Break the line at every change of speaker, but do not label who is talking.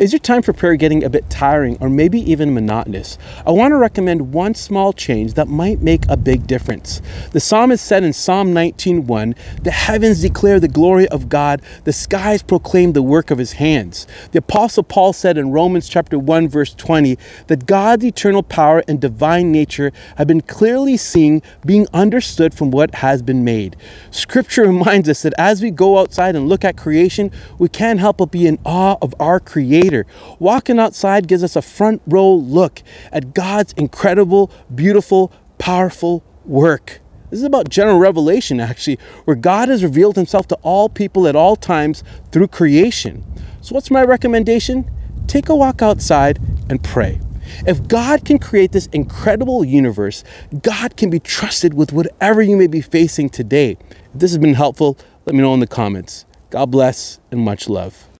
Is your time for prayer getting a bit tiring or maybe even monotonous? I want to recommend one small change that might make a big difference. The psalmist said in Psalm 19:1, "The heavens declare the glory of God, the skies proclaim the work of his hands." The apostle Paul said in Romans chapter 1 verse 20 that God's eternal power and divine nature have been clearly seen, being understood from what has been made. Scripture reminds us that as we go outside and look at creation, we can't help but be in awe of our Creator. Walking outside gives us a front row look at God's incredible, beautiful, powerful work. This is about general revelation, actually, where God has revealed himself to all people at all times through creation. So, what's my recommendation? Take a walk outside and pray. If God can create this incredible universe, God can be trusted with whatever you may be facing today. If this has been helpful, let me know in the comments. God bless and much love.